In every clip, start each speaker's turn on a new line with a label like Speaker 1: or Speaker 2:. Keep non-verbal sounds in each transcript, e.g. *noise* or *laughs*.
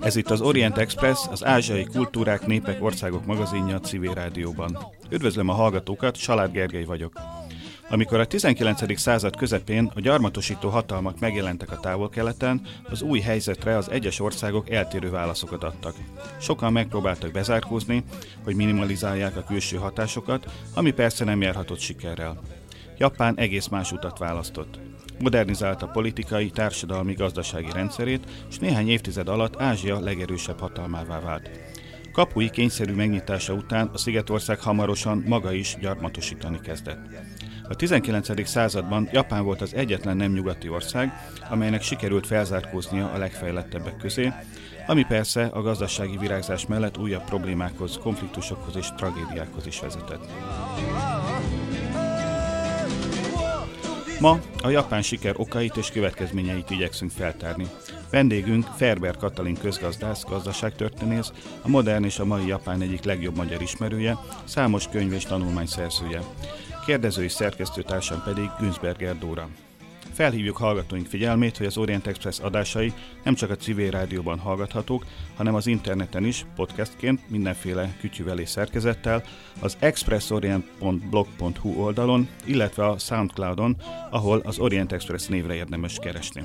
Speaker 1: Ez itt az Orient Express, az Ázsiai Kultúrák, Népek, Országok magazinja a Civil Rádióban. Üdvözlöm a hallgatókat, Salád Gergely vagyok. Amikor a 19. század közepén a gyarmatosító hatalmak megjelentek a távol-keleten, az új helyzetre az egyes országok eltérő válaszokat adtak. Sokan megpróbáltak bezárkózni, hogy minimalizálják a külső hatásokat, ami persze nem járhatott sikerrel. Japán egész más utat választott. Modernizálta politikai, társadalmi, gazdasági rendszerét, és néhány évtized alatt Ázsia legerősebb hatalmává vált. Kapui kényszerű megnyitása után a Szigetország hamarosan maga is gyarmatosítani kezdett. A 19. században Japán volt az egyetlen nem nyugati ország, amelynek sikerült felzárkóznia a legfejlettebbek közé, ami persze a gazdasági virágzás mellett újabb problémákhoz, konfliktusokhoz és tragédiákhoz is vezetett. Ma a japán siker okait és következményeit igyekszünk feltárni. Vendégünk Ferber Katalin közgazdász, gazdaságtörténész, a modern és a mai Japán egyik legjobb magyar ismerője, számos könyv és tanulmány szerzője. Kérdező és szerkesztőtársam pedig Günzberger Dóra. Felhívjuk hallgatóink figyelmét, hogy az Orient Express adásai nem csak a civil rádióban hallgathatók, hanem az interneten is, podcastként, mindenféle kütyüvel és szerkezettel, az expressorient.blog.hu oldalon, illetve a Soundcloudon, ahol az Orient Express névre érdemes keresni.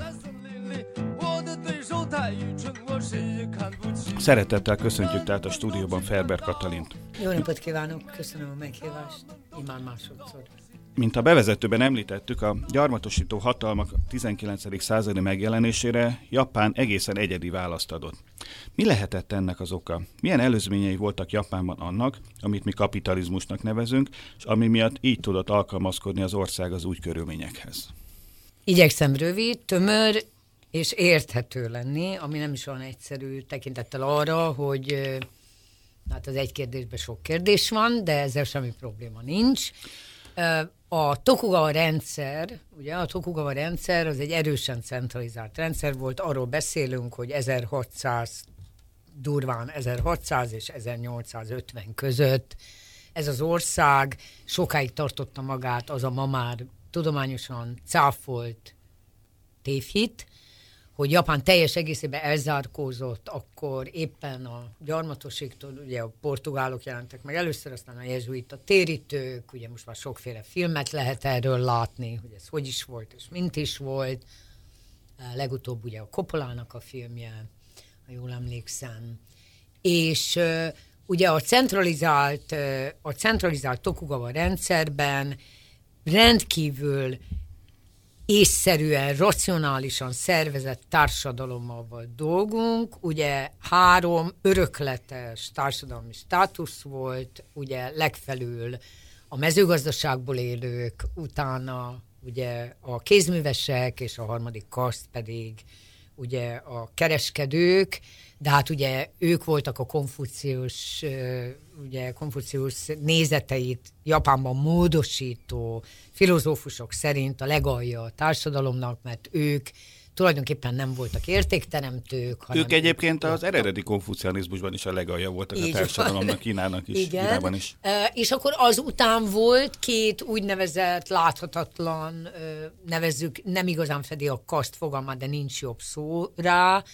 Speaker 1: Szeretettel köszöntjük tehát a stúdióban Ferber Katalint.
Speaker 2: Jó napot kívánok, köszönöm a meghívást, imán másodszor.
Speaker 1: Mint a bevezetőben említettük, a gyarmatosító hatalmak 19. századi megjelenésére Japán egészen egyedi választ adott. Mi lehetett ennek az oka? Milyen előzményei voltak Japánban annak, amit mi kapitalizmusnak nevezünk, és ami miatt így tudott alkalmazkodni az ország az új körülményekhez?
Speaker 2: Igyekszem rövid, tömör és érthető lenni, ami nem is olyan egyszerű tekintettel arra, hogy hát az egy kérdésben sok kérdés van, de ezzel semmi probléma nincs. A Tokugawa rendszer, ugye a Tokugawa rendszer az egy erősen centralizált rendszer volt, arról beszélünk, hogy 1600 durván 1600 és 1850 között ez az ország sokáig tartotta magát, az a ma már tudományosan cáfolt tévhit, hogy Japán teljes egészében elzárkózott, akkor éppen a gyarmatosíktól, ugye a portugálok jelentek meg először, aztán a jezsuita térítők, ugye most már sokféle filmet lehet erről látni, hogy ez hogy is volt és mint is volt. Legutóbb ugye a Koppolának a filmje, ha jól emlékszem. És ugye a centralizált, a centralizált Tokugawa rendszerben rendkívül észszerűen, racionálisan szervezett társadalommal volt dolgunk. Ugye három örökletes társadalmi státusz volt, ugye legfelül a mezőgazdaságból élők, utána ugye a kézművesek, és a harmadik kaszt pedig ugye a kereskedők, de hát ugye ők voltak a konfucius, ugye konfucius nézeteit Japánban módosító filozófusok szerint a legalja a társadalomnak, mert ők tulajdonképpen nem voltak értékteremtők.
Speaker 1: Hanem ők egyébként az eredeti konfucianizmusban is a legalja voltak Így a társadalomnak, Kínának is, Igen. Kínában is.
Speaker 2: És akkor azután volt két úgynevezett láthatatlan, nevezzük, nem igazán fedi a kaszt fogalmát, de nincs jobb szó rá,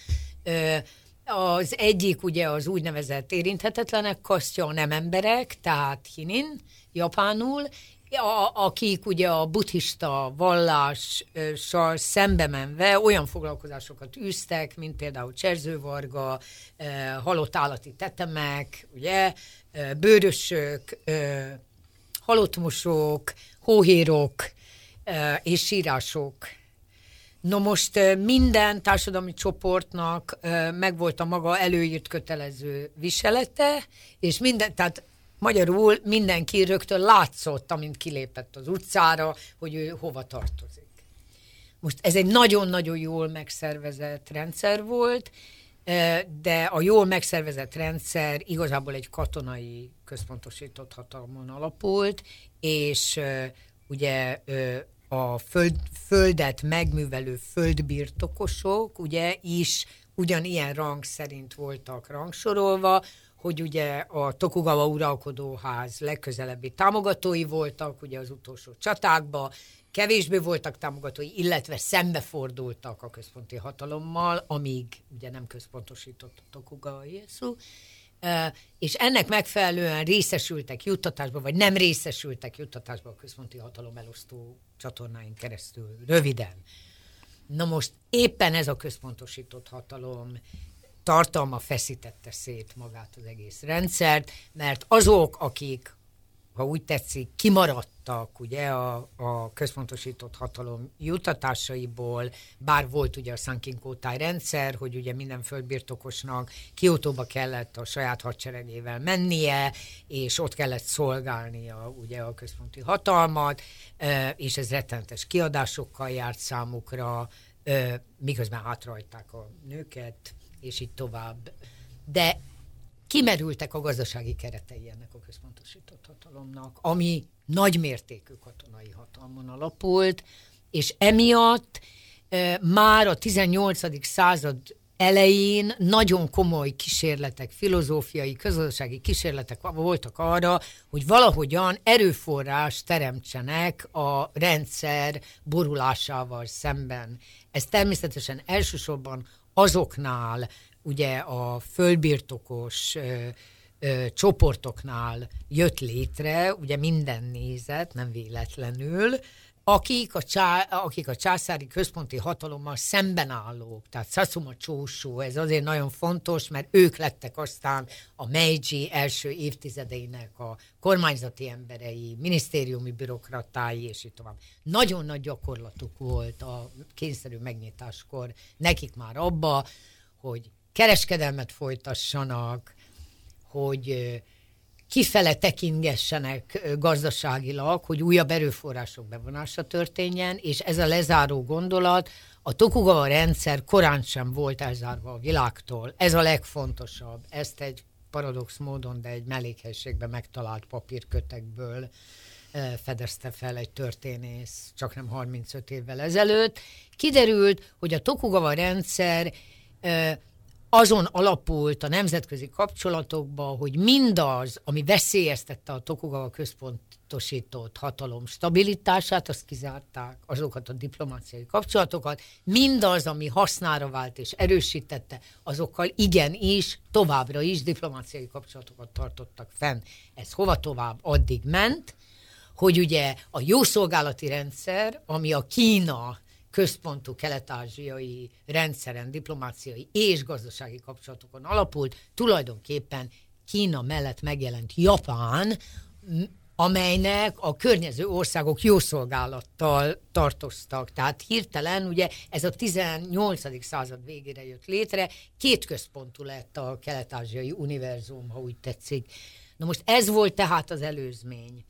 Speaker 2: az egyik ugye az úgynevezett érinthetetlenek kasztja, nem emberek, tehát hinin, japánul, a, akik ugye a buddhista vallással szembe menve olyan foglalkozásokat űztek, mint például cserzővarga, halott állati tetemek, ugye, bőrösök, halottmosók, hóhérok és sírások No most minden társadalmi csoportnak megvolt a maga előírt kötelező viselete, és minden, tehát magyarul mindenki rögtön látszott, amint kilépett az utcára, hogy ő hova tartozik. Most ez egy nagyon-nagyon jól megszervezett rendszer volt, de a jól megszervezett rendszer igazából egy katonai központosított hatalmon alapult, és ugye a föld, földet megművelő földbirtokosok ugye is ugyanilyen rang szerint voltak rangsorolva, hogy ugye a Tokugawa uralkodóház legközelebbi támogatói voltak, ugye az utolsó csatákba, kevésbé voltak támogatói, illetve szembefordultak a központi hatalommal, amíg ugye nem központosított a Tokugawa Ieyasu, és ennek megfelelően részesültek juttatásba, vagy nem részesültek juttatásba a központi hatalom elosztó csatornáin keresztül. Röviden. Na most éppen ez a központosított hatalom tartalma feszítette szét magát az egész rendszert, mert azok, akik ha úgy tetszik, kimaradtak ugye a, a központosított hatalom jutatásaiból, bár volt ugye a Sankinkótáj rendszer, hogy ugye minden földbirtokosnak Kiotóba kellett a saját hadseregével mennie, és ott kellett szolgálnia ugye a központi hatalmat, és ez rettentes kiadásokkal járt számukra, miközben hátrajták a nőket, és így tovább. De kimerültek a gazdasági keretei ennek a központosított hatalomnak, ami nagymértékű katonai hatalmon alapult, és emiatt e, már a 18. század elején nagyon komoly kísérletek, filozófiai, közösségi kísérletek voltak arra, hogy valahogyan erőforrás teremtsenek a rendszer borulásával szemben. Ez természetesen elsősorban azoknál ugye a földbirtokos ö, ö, csoportoknál jött létre, ugye minden nézet, nem véletlenül, akik a, csá, akik a császári központi hatalommal szemben állók, tehát Satsuma Csósó, ez azért nagyon fontos, mert ők lettek aztán a Meiji első évtizedeinek a kormányzati emberei, minisztériumi bürokratái, és így tovább. Nagyon nagy gyakorlatuk volt a kényszerű megnyitáskor nekik már abba, hogy kereskedelmet folytassanak, hogy kifele tekingessenek gazdaságilag, hogy újabb erőforrások bevonása történjen, és ez a lezáró gondolat, a Tokugawa rendszer korán sem volt elzárva a világtól. Ez a legfontosabb. Ezt egy paradox módon, de egy mellékhelységben megtalált papírkötekből fedezte fel egy történész, csak nem 35 évvel ezelőtt. Kiderült, hogy a Tokugawa rendszer azon alapult a nemzetközi kapcsolatokban, hogy mindaz, ami veszélyeztette a Tokugawa központosított hatalom stabilitását, azt kizárták, azokat a diplomáciai kapcsolatokat, mindaz, ami hasznára vált és erősítette, azokkal igenis, továbbra is diplomáciai kapcsolatokat tartottak fenn. Ez hova tovább addig ment, hogy ugye a jószolgálati rendszer, ami a Kína központú kelet-ázsiai rendszeren, diplomáciai és gazdasági kapcsolatokon alapult, tulajdonképpen Kína mellett megjelent Japán, amelynek a környező országok jószolgálattal tartoztak. Tehát hirtelen ugye ez a 18. század végére jött létre, két központú lett a kelet-ázsiai univerzum, ha úgy tetszik. Na most ez volt tehát az előzmény.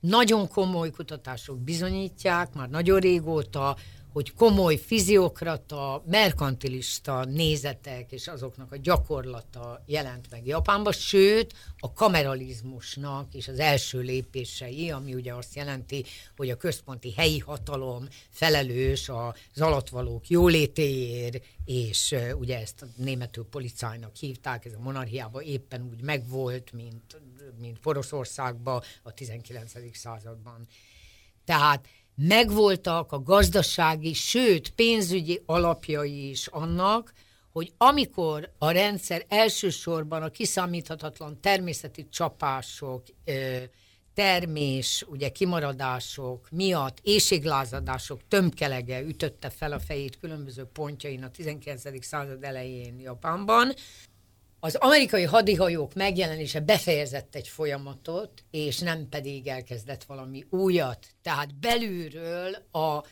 Speaker 2: Nagyon komoly kutatások bizonyítják, már nagyon régóta, hogy komoly fiziokrata, merkantilista nézetek és azoknak a gyakorlata jelent meg Japánban, sőt a kameralizmusnak is az első lépései, ami ugye azt jelenti, hogy a központi helyi hatalom felelős az alattvalók jólétéért, és ugye ezt a németül policájnak hívták, ez a monarchiában éppen úgy megvolt, mint, mint Poroszországban a 19. században. Tehát megvoltak a gazdasági, sőt pénzügyi alapjai is annak, hogy amikor a rendszer elsősorban a kiszámíthatatlan természeti csapások, termés, ugye kimaradások miatt éjséglázadások tömkelege ütötte fel a fejét különböző pontjain a 19. század elején Japánban, az amerikai hadihajók megjelenése befejezett egy folyamatot, és nem pedig elkezdett valami újat. Tehát belülről a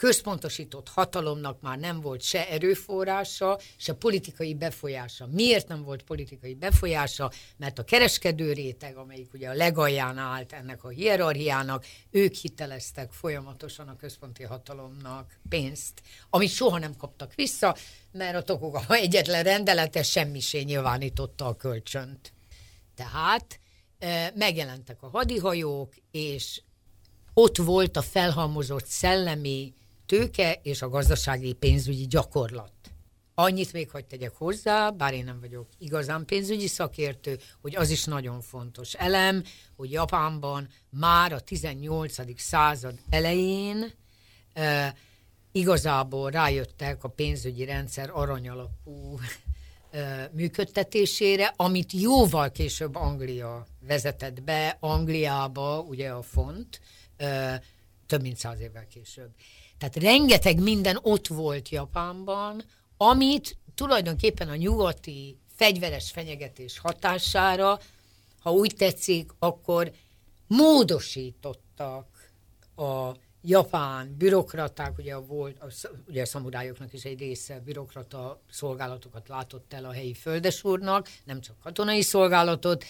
Speaker 2: központosított hatalomnak már nem volt se erőforrása, se politikai befolyása. Miért nem volt politikai befolyása? Mert a kereskedő réteg, amelyik ugye a legalján állt ennek a hierarchiának, ők hiteleztek folyamatosan a központi hatalomnak pénzt, amit soha nem kaptak vissza, mert a Tokugawa egyetlen rendelete semmisé nyilvánította a kölcsönt. Tehát megjelentek a hadihajók, és ott volt a felhalmozott szellemi tőke és a gazdasági pénzügyi gyakorlat. Annyit még hogy tegyek hozzá, bár én nem vagyok igazán pénzügyi szakértő, hogy az is nagyon fontos elem, hogy Japánban már a 18. század elején igazából rájöttek a pénzügyi rendszer aranyalapú működtetésére, amit jóval később Anglia vezetett be, Angliába, ugye a font, több mint száz évvel később. Tehát rengeteg minden ott volt Japánban, amit tulajdonképpen a nyugati fegyveres fenyegetés hatására, ha úgy tetszik, akkor módosítottak a japán bürokraták, ugye volt, a, ugye a szamurájoknak is egy része bürokrata szolgálatokat látott el a helyi földesúrnak, nem csak katonai szolgálatot,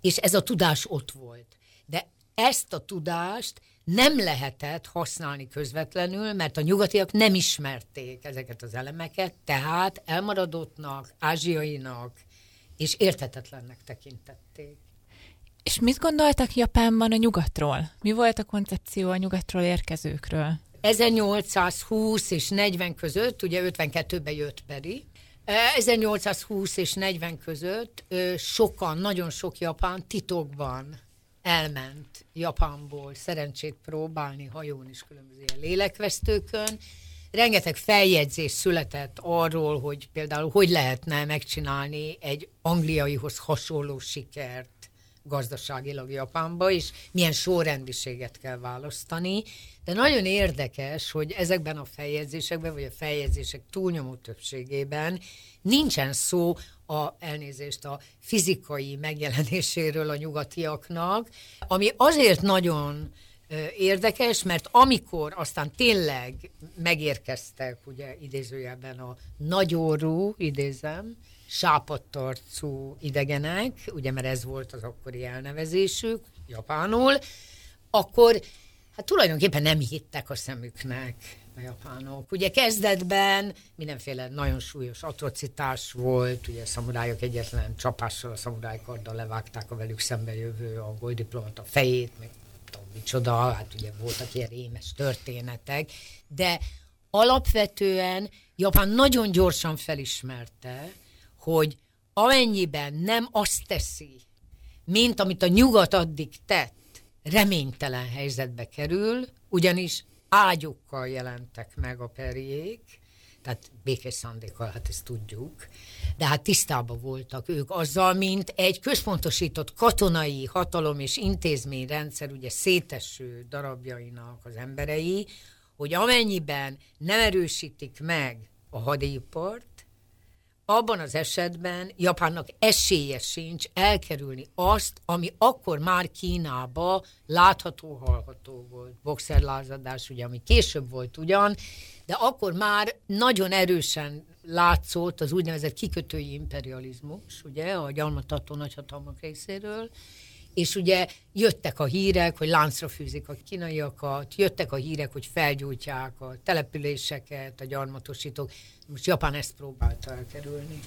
Speaker 2: és ez a tudás ott volt. De ezt a tudást nem lehetett használni közvetlenül, mert a nyugatiak nem ismerték ezeket az elemeket, tehát elmaradottnak, ázsiainak és értetetlennek tekintették.
Speaker 3: És mit gondoltak Japánban a nyugatról? Mi volt a koncepció a nyugatról érkezőkről?
Speaker 2: 1820 és 40 között, ugye 52-ben jött Peri, 1820 és 40 között sokan, nagyon sok japán titokban elment Japánból szerencsét próbálni hajón is különböző lélekvesztőkön. Rengeteg feljegyzés született arról, hogy például hogy lehetne megcsinálni egy angliaihoz hasonló sikert gazdaságilag Japánba, és milyen sorrendiséget kell választani. De nagyon érdekes, hogy ezekben a feljegyzésekben, vagy a feljegyzések túlnyomó többségében nincsen szó a elnézést a fizikai megjelenéséről a nyugatiaknak, ami azért nagyon érdekes, mert amikor aztán tényleg megérkeztek, ugye idézőjelben a nagyorú, idézem, sápadtarcú idegenek, ugye mert ez volt az akkori elnevezésük, japánul, akkor hát tulajdonképpen nem hittek a szemüknek a japánok. Ugye kezdetben mindenféle nagyon súlyos atrocitás volt, ugye a szamurájok egyetlen csapással a szamurájkarddal levágták a velük szembe jövő angol diplomata fejét, meg tudom micsoda, hát ugye voltak ilyen rémes történetek, de alapvetően Japán nagyon gyorsan felismerte, hogy amennyiben nem azt teszi, mint amit a nyugat addig tett, reménytelen helyzetbe kerül, ugyanis ágyukkal jelentek meg a perjék, tehát békés szándékkal, hát ezt tudjuk, de hát tisztában voltak ők azzal, mint egy központosított katonai hatalom és intézményrendszer ugye széteső darabjainak az emberei, hogy amennyiben nem erősítik meg a hadipart, abban az esetben Japánnak esélye sincs elkerülni azt, ami akkor már Kínába látható, hallható volt. Boxerlázadás, ugye, ami később volt ugyan, de akkor már nagyon erősen látszott az úgynevezett kikötői imperializmus, ugye, a gyalmatartó nagyhatalmak részéről, és ugye jöttek a hírek, hogy láncra fűzik a kínaiakat, jöttek a hírek, hogy felgyújtják a településeket, a gyarmatosítók. Most Japán ezt próbálta elkerülni.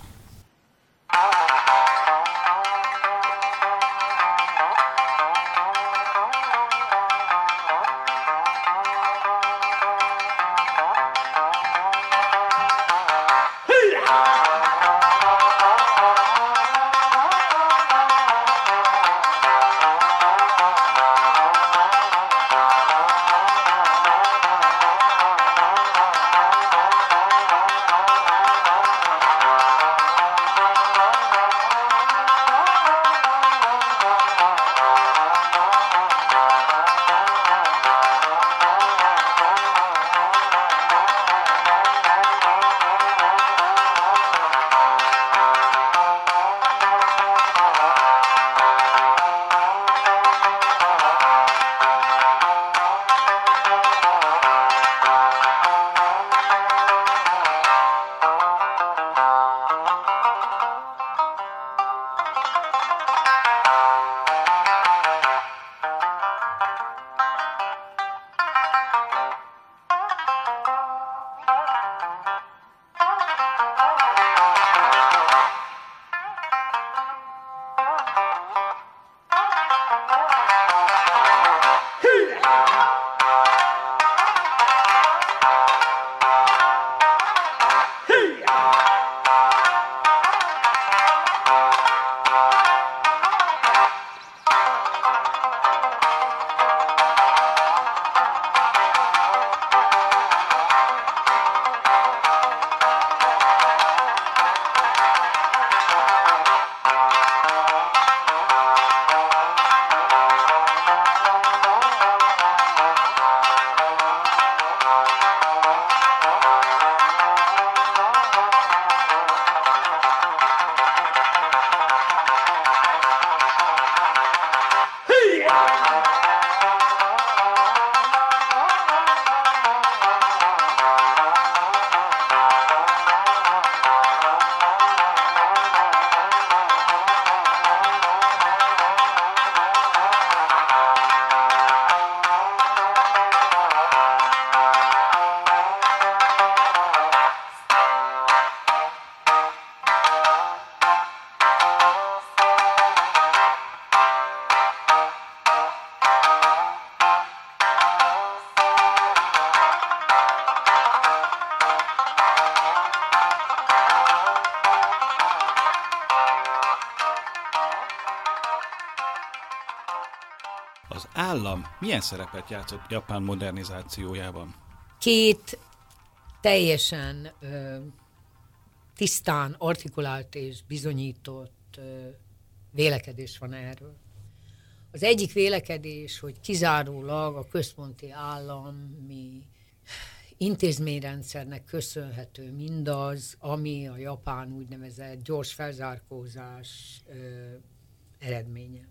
Speaker 1: Állam milyen szerepet játszott Japán modernizációjában?
Speaker 2: Két teljesen ö, tisztán artikulált és bizonyított ö, vélekedés van erről. Az egyik vélekedés, hogy kizárólag a központi állami intézményrendszernek köszönhető mindaz, ami a japán úgynevezett gyors felzárkózás ö, eredménye.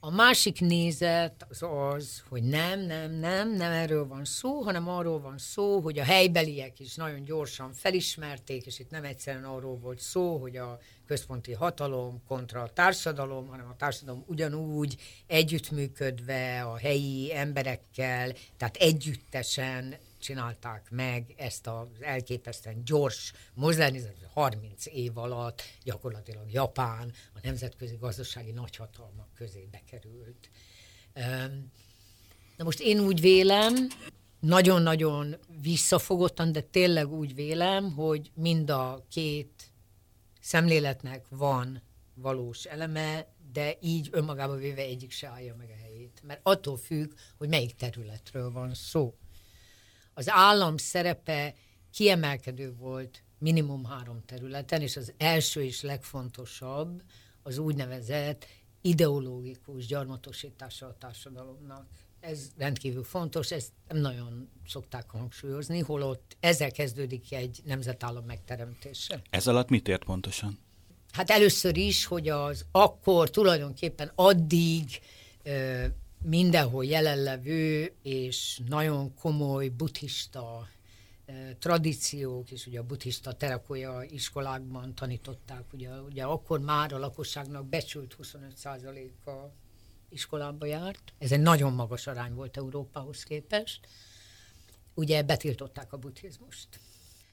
Speaker 2: A másik nézet az az, hogy nem, nem, nem, nem erről van szó, hanem arról van szó, hogy a helybeliek is nagyon gyorsan felismerték, és itt nem egyszerűen arról volt szó, hogy a központi hatalom kontra a társadalom, hanem a társadalom ugyanúgy együttműködve a helyi emberekkel, tehát együttesen csinálták meg ezt az elképesztően gyors modernizációt 30 év alatt gyakorlatilag Japán a nemzetközi gazdasági nagyhatalmak közé bekerült. Na most én úgy vélem, nagyon-nagyon visszafogottan, de tényleg úgy vélem, hogy mind a két szemléletnek van valós eleme, de így önmagában véve egyik se állja meg a helyét. Mert attól függ, hogy melyik területről van szó az állam szerepe kiemelkedő volt minimum három területen, és az első és legfontosabb az úgynevezett ideológikus gyarmatosítása a társadalomnak. Ez rendkívül fontos, ezt nem nagyon szokták hangsúlyozni, holott ezzel kezdődik egy nemzetállam megteremtése.
Speaker 1: Ez alatt mit ért pontosan?
Speaker 2: Hát először is, hogy az akkor tulajdonképpen addig mindenhol jelenlevő és nagyon komoly buddhista tradíciók, és ugye a buddhista terakója iskolákban tanították, ugye, ugye akkor már a lakosságnak becsült 25%-a iskolába járt. Ez egy nagyon magas arány volt Európához képest. Ugye betiltották a buddhizmust.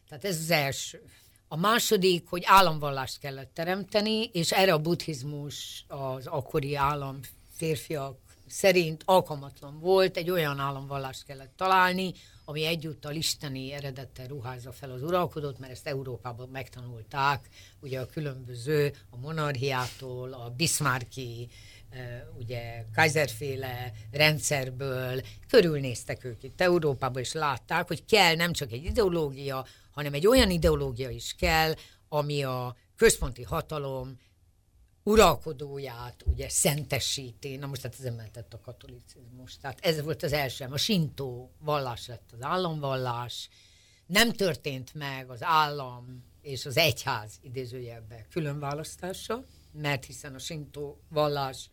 Speaker 2: Tehát ez az első. A második, hogy államvallást kellett teremteni, és erre a buddhizmus az akkori állam férfiak szerint alkalmatlan volt, egy olyan államvallást kellett találni, ami egyúttal isteni eredettel ruházza fel az uralkodót, mert ezt Európában megtanulták, ugye a különböző, a monarchiától, a Bismarcki, eh, ugye Kaiserféle rendszerből, körülnéztek ők itt Európában, és látták, hogy kell nem csak egy ideológia, hanem egy olyan ideológia is kell, ami a központi hatalom uralkodóját ugye szentesíti, na most hát ez emeltett a katolicizmus. Tehát ez volt az első, a sintó vallás lett az államvallás, nem történt meg az állam és az egyház idézőjelben külön választása, mert hiszen a sintó vallás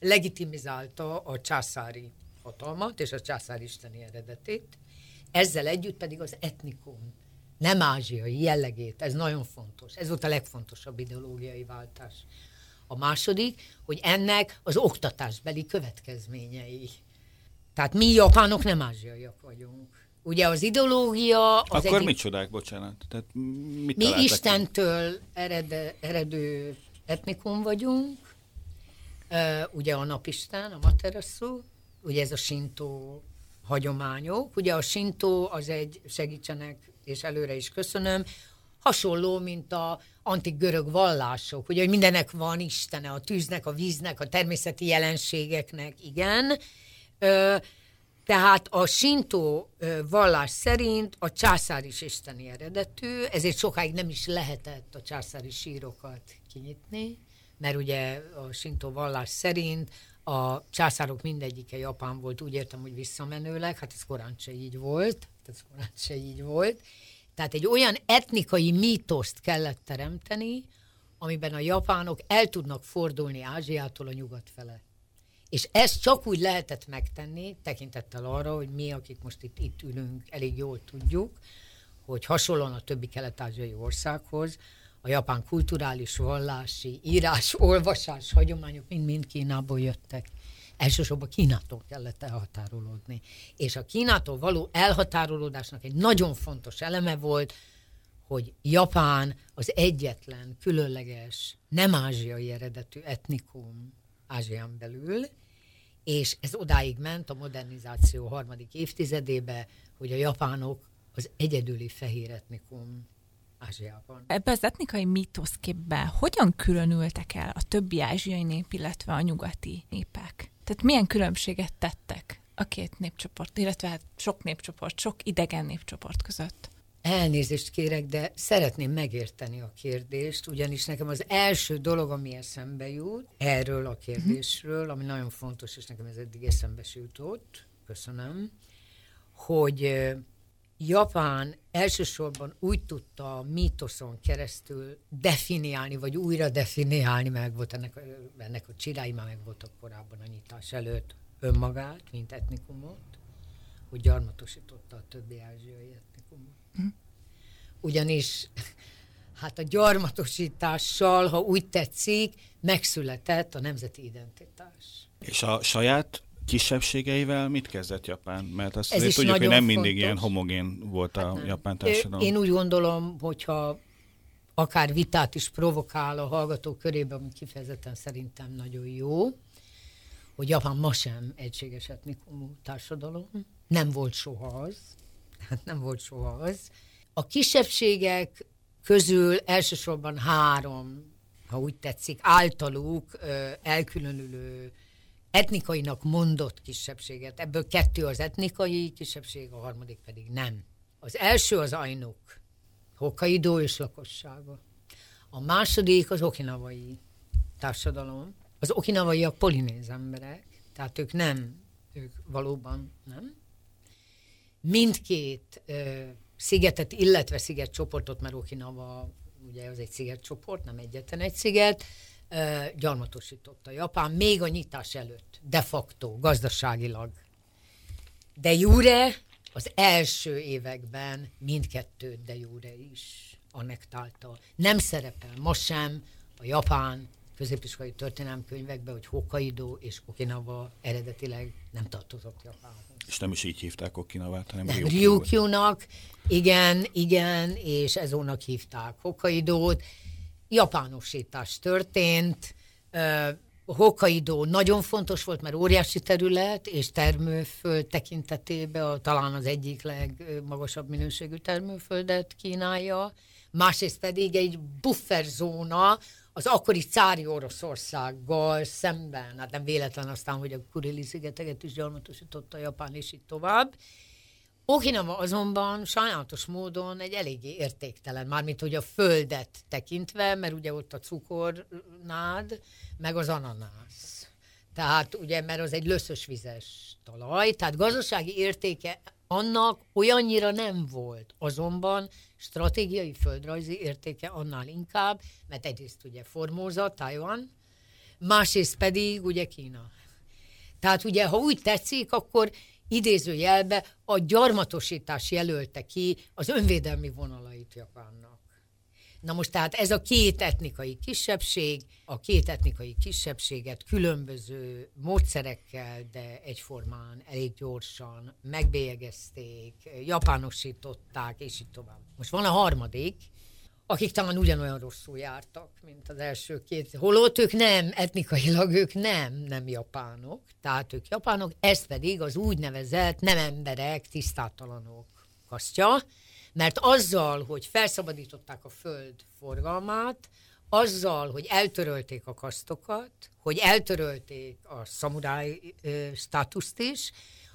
Speaker 2: legitimizálta a császári hatalmat és a császári isteni eredetét, ezzel együtt pedig az etnikum nem ázsiai jellegét, ez nagyon fontos. Ez volt a legfontosabb ideológiai váltás. A második, hogy ennek az oktatásbeli következményei. Tehát mi japánok nem ázsiaiak vagyunk. Ugye az ideológia... Az
Speaker 1: Akkor egyik... mit csodák, bocsánat? Tehát mit
Speaker 2: mi Istentől ered, eredő etnikum vagyunk, uh, ugye a napisten, a materasu, ugye ez a sintó hagyományok. Ugye a sintó az egy, segítsenek, és előre is köszönöm, hasonló, mint a antik görög vallások, ugye, hogy mindenek van istene, a tűznek, a víznek, a természeti jelenségeknek, igen. Tehát a sintó vallás szerint a császár is isteni eredetű, ezért sokáig nem is lehetett a császári sírokat kinyitni, mert ugye a sintó vallás szerint a császárok mindegyike Japán volt, úgy értem, hogy visszamenőleg, hát ez korán se így volt, ez korán se így volt, tehát egy olyan etnikai mítoszt kellett teremteni, amiben a japánok el tudnak fordulni Ázsiától a nyugat fele. És ezt csak úgy lehetett megtenni, tekintettel arra, hogy mi, akik most itt, itt ülünk, elég jól tudjuk, hogy hasonlóan a többi kelet-ázsiai országhoz, a japán kulturális, vallási, írás, olvasás hagyományok mind-mind Kínából jöttek elsősorban Kínától kellett elhatárolódni. És a Kínától való elhatárolódásnak egy nagyon fontos eleme volt, hogy Japán az egyetlen különleges, nem ázsiai eredetű etnikum Ázsián belül, és ez odáig ment a modernizáció harmadik évtizedébe, hogy a japánok az egyedüli fehér etnikum Ázsiában.
Speaker 3: Ebbe az etnikai mítoszképbe hogyan különültek el a többi ázsiai nép, illetve a nyugati népek? Tehát milyen különbséget tettek a két népcsoport, illetve hát sok népcsoport, sok idegen népcsoport között?
Speaker 2: Elnézést kérek, de szeretném megérteni a kérdést, ugyanis nekem az első dolog, ami eszembe jut, erről a kérdésről, ami nagyon fontos, és nekem ez eddig eszembe jutott, köszönöm, hogy Japán elsősorban úgy tudta a mítoszon keresztül definiálni, vagy újra definiálni, meg volt ennek, ennek a csirái már meg voltak korábban a nyitás előtt, önmagát, mint etnikumot, hogy gyarmatosította a többi ázsiai etnikumot. Hm. Ugyanis hát a gyarmatosítással, ha úgy tetszik, megszületett a nemzeti identitás.
Speaker 1: És a saját kisebbségeivel mit kezdett Japán? Mert azt azért tudjuk, hogy nem mindig fontos. ilyen homogén volt a hát japán társadalom.
Speaker 2: Én úgy gondolom, hogyha akár vitát is provokál a hallgatók körében, ami kifejezetten szerintem nagyon jó, hogy Japán ma sem egységes etnikumú társadalom. Nem volt soha az. Hát nem volt soha az. A kisebbségek közül elsősorban három, ha úgy tetszik, általuk elkülönülő etnikainak mondott kisebbséget. Ebből kettő az etnikai kisebbség, a harmadik pedig nem. Az első az Ainuk, Hokkaido és lakossága. A második az okinavai társadalom. Az okinavaiak polinéz emberek, tehát ők nem, ők valóban nem. Mindkét ö, szigetet, illetve szigetcsoportot, mert Okinawa ugye az egy szigetcsoport, nem egyetlen egy sziget, gyarmatosította Japán, még a nyitás előtt, de facto, gazdaságilag. De jure az első években mindkettőt de jure is annektálta. Nem szerepel ma sem a japán középiskolai történelmkönyvekben, hogy Hokkaido és Okinawa eredetileg nem tartozott Japánhoz.
Speaker 1: És nem is így hívták Okinawát, hanem
Speaker 2: nem, Ryukyu-nak, igen, igen, és ezónak hívták Hokkaidót, japánosítás történt, Hokkaido nagyon fontos volt, mert óriási terület, és termőföld tekintetében talán az egyik legmagasabb minőségű termőföldet kínálja, másrészt pedig egy bufferzóna az akkori cári Oroszországgal szemben, hát nem véletlen aztán, hogy a Kurili szigeteket is gyarmatosította Japán, és így tovább, Okinawa azonban sajnálatos módon egy eléggé értéktelen, mármint hogy a földet tekintve, mert ugye ott a cukornád, meg az ananász. Tehát ugye, mert az egy löszös vizes talaj, tehát gazdasági értéke annak olyannyira nem volt. Azonban stratégiai földrajzi értéke annál inkább, mert egyrészt ugye Formosa, Taiwan, másrészt pedig ugye Kína. Tehát ugye, ha úgy tetszik, akkor idézőjelbe a gyarmatosítás jelölte ki az önvédelmi vonalait Japánnak. Na most tehát ez a két etnikai kisebbség, a két etnikai kisebbséget különböző módszerekkel, de egyformán, elég gyorsan megbélyegezték, japánosították, és így tovább. Most van a harmadik, akik talán ugyanolyan rosszul jártak, mint az első két. Holott ők nem, etnikailag ők nem, nem japánok, tehát ők japánok, ez pedig az úgynevezett nem emberek, tisztátalanok kasztja, mert azzal, hogy felszabadították a föld forgalmát, azzal, hogy eltörölték a kasztokat, hogy eltörölték a szamuráj státuszt is,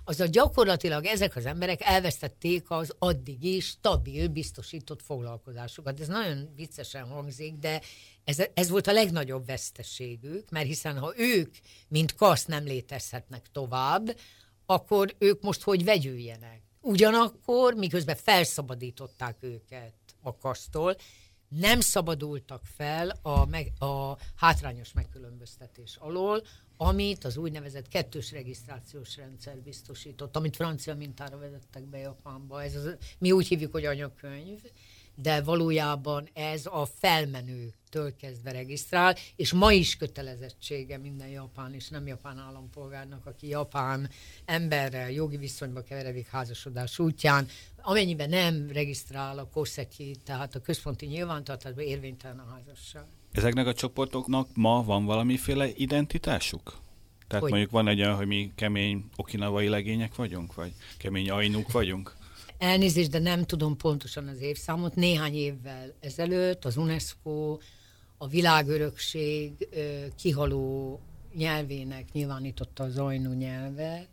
Speaker 2: az a gyakorlatilag ezek az emberek elvesztették az addigi stabil, biztosított foglalkozásukat. Ez nagyon viccesen hangzik, de ez, ez volt a legnagyobb veszteségük, mert hiszen ha ők, mint kasz nem létezhetnek tovább, akkor ők most hogy vegyüljenek? Ugyanakkor, miközben felszabadították őket a kasztól, nem szabadultak fel a, meg, a hátrányos megkülönböztetés alól, amit az úgynevezett kettős regisztrációs rendszer biztosított, amit francia mintára vezettek be Japánba. Ez az, mi úgy hívjuk, hogy anyakönyv, de valójában ez a felmenőtől kezdve regisztrál, és ma is kötelezettsége minden japán és nem japán állampolgárnak, aki japán emberrel jogi viszonyba keveredik házasodás útján, amennyiben nem regisztrál a koszeki, tehát a központi nyilvántartásban érvénytelen a házasság.
Speaker 1: Ezeknek a csoportoknak ma van valamiféle identitásuk? Tehát hogy? mondjuk van egy olyan, hogy mi kemény okinavai legények vagyunk, vagy kemény ainuk vagyunk?
Speaker 2: Elnézést, de nem tudom pontosan az évszámot. Néhány évvel ezelőtt az UNESCO a világörökség kihaló nyelvének nyilvánította az ajnú nyelvet.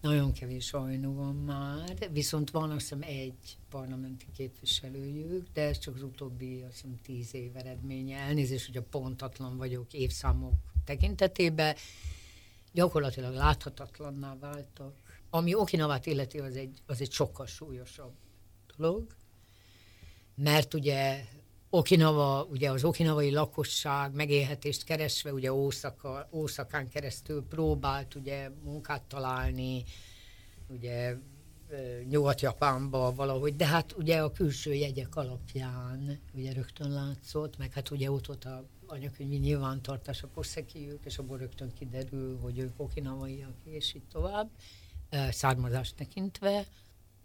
Speaker 2: Nagyon kevés ajnú van már, viszont van azt hiszem egy parlamenti képviselőjük, de ez csak az utóbbi azt hiszem tíz év eredménye. Elnézést, hogy a pontatlan vagyok évszámok tekintetében. Gyakorlatilag láthatatlanná váltak. Ami Okinavát illeti, az egy, az egy sokkal súlyosabb dolog, mert ugye Okinava, ugye az okinavai lakosság megélhetést keresve, ugye Ószaka, Ószakán keresztül próbált ugye munkát találni, ugye Nyugat-Japánba valahogy, de hát ugye a külső jegyek alapján ugye rögtön látszott, meg hát ugye ott volt a anyakönyvi nyilvántartás a poszekijük, és abból rögtön kiderül, hogy ők okinavaiak, és így tovább, származást tekintve.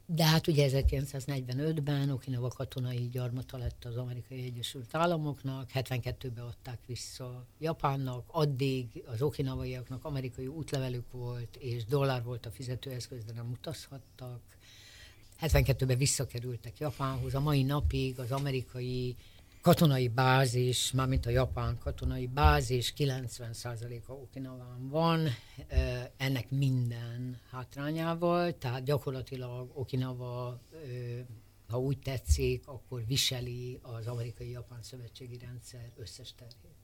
Speaker 2: De hát ugye 1945-ben Okinawa katonai gyarmata lett az Amerikai Egyesült Államoknak, 72-ben adták vissza Japánnak, addig az okinavaiaknak amerikai útlevelük volt, és dollár volt a fizetőeszköz, de nem utazhattak. 72-ben visszakerültek Japánhoz, a mai napig az amerikai katonai bázis, mármint a japán katonai bázis 90%-a Okinawán van, ennek minden hátrányával, tehát gyakorlatilag Okinawa, ha úgy tetszik, akkor viseli az amerikai-japán szövetségi rendszer összes terhét.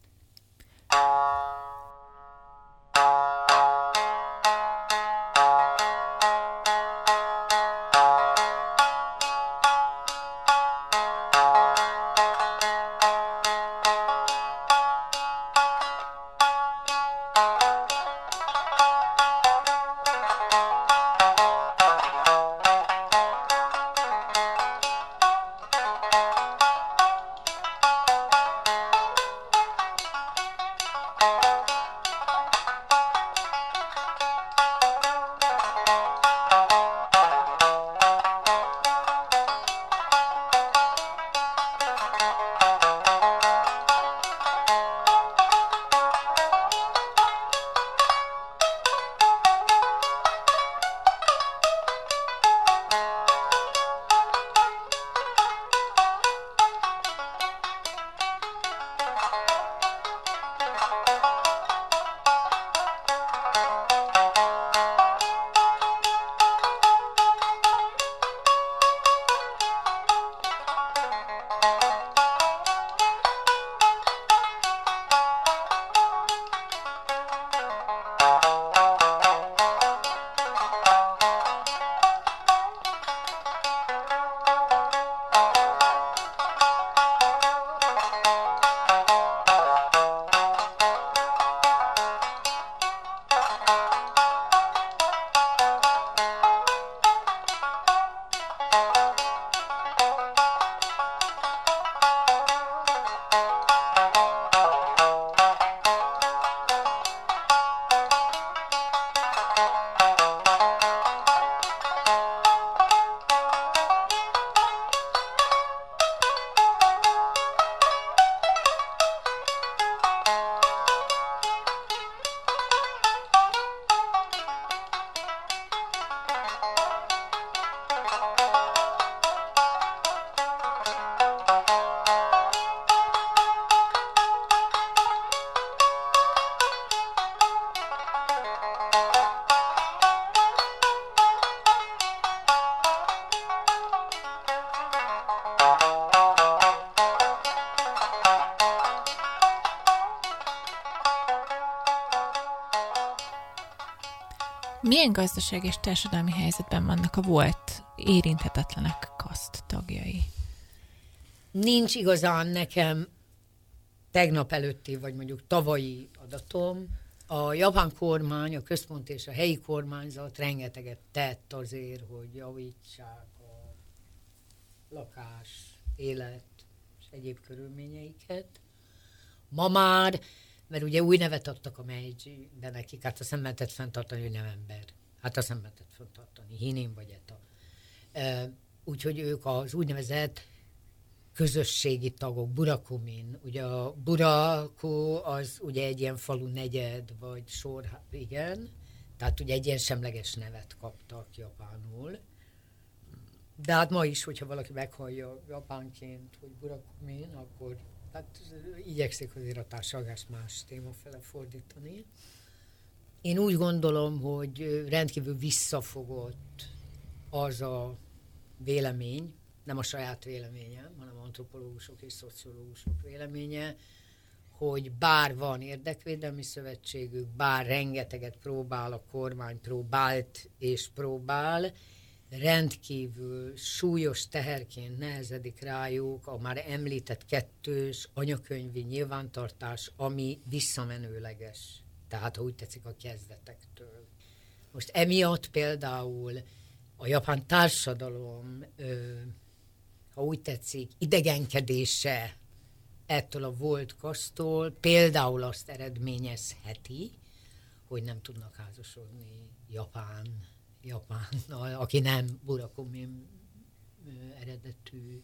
Speaker 3: Milyen gazdaság és társadalmi helyzetben vannak a volt érinthetetlenek kaszt tagjai?
Speaker 2: Nincs igazán nekem tegnap előtti, vagy mondjuk tavalyi adatom. A japán kormány, a központ és a helyi kormányzat rengeteget tett azért, hogy javítsák a lakás, élet és egyéb körülményeiket. Ma már mert ugye új nevet adtak a Meiji-be nekik, hát azt nem lehetett fenntartani, hogy nem ember. Hát azt nem lehetett fenntartani, hínén vagy eta. Úgyhogy ők az úgynevezett közösségi tagok, burakumin. Ugye a buraku az ugye egy ilyen falu negyed, vagy sor, igen, tehát ugye egy ilyen semleges nevet kaptak japánul. De hát ma is, hogyha valaki meghallja japánként, hogy burakumin, akkor hát igyekszik azért a társadalmást más témafele fordítani. Én úgy gondolom, hogy rendkívül visszafogott az a vélemény, nem a saját véleményem, hanem antropológusok és szociológusok véleménye, hogy bár van érdekvédelmi szövetségük, bár rengeteget próbál a kormány, próbált és próbál, rendkívül súlyos teherként nehezedik rájuk a már említett kettős anyakönyvi nyilvántartás, ami visszamenőleges. Tehát, ha úgy tetszik, a kezdetektől. Most emiatt például a japán társadalom, ha úgy tetszik, idegenkedése ettől a volt kasztól például azt eredményezheti, hogy nem tudnak házasodni Japán, Japánnal, aki nem Burakumi eredetű.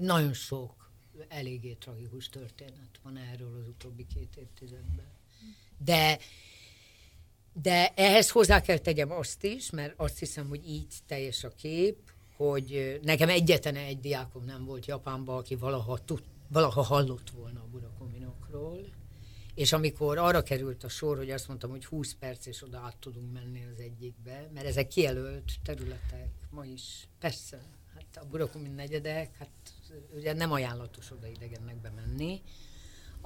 Speaker 2: Nagyon sok eléggé tragikus történet van erről az utóbbi két évtizedben. De de ehhez hozzá kell tegyem azt is, mert azt hiszem, hogy így teljes a kép, hogy nekem egyetlen egy diákom nem volt Japánban, aki valaha, tud, valaha hallott volna a burakominokról, és amikor arra került a sor, hogy azt mondtam, hogy 20 perc és oda át tudunk menni az egyikbe, mert ezek kijelölt területek ma is, persze, hát a burakomin negyedek, hát ugye nem ajánlatos oda idegennek bemenni,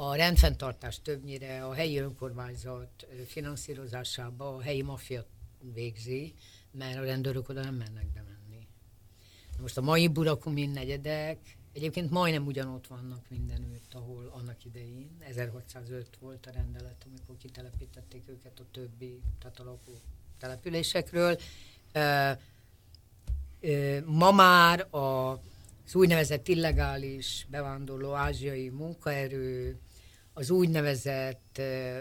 Speaker 2: a rendfenntartás többnyire a helyi önkormányzat finanszírozásába a helyi maffia végzi, mert a rendőrök oda nem mennek bemenni. Most a mai Burakumin negyedek egyébként majdnem ugyanott vannak mindenütt, ahol annak idején, 1605 volt a rendelet, amikor kitelepítették őket a többi, tehát a lakó településekről. Ma már a az úgynevezett illegális bevándorló ázsiai munkaerő, az úgynevezett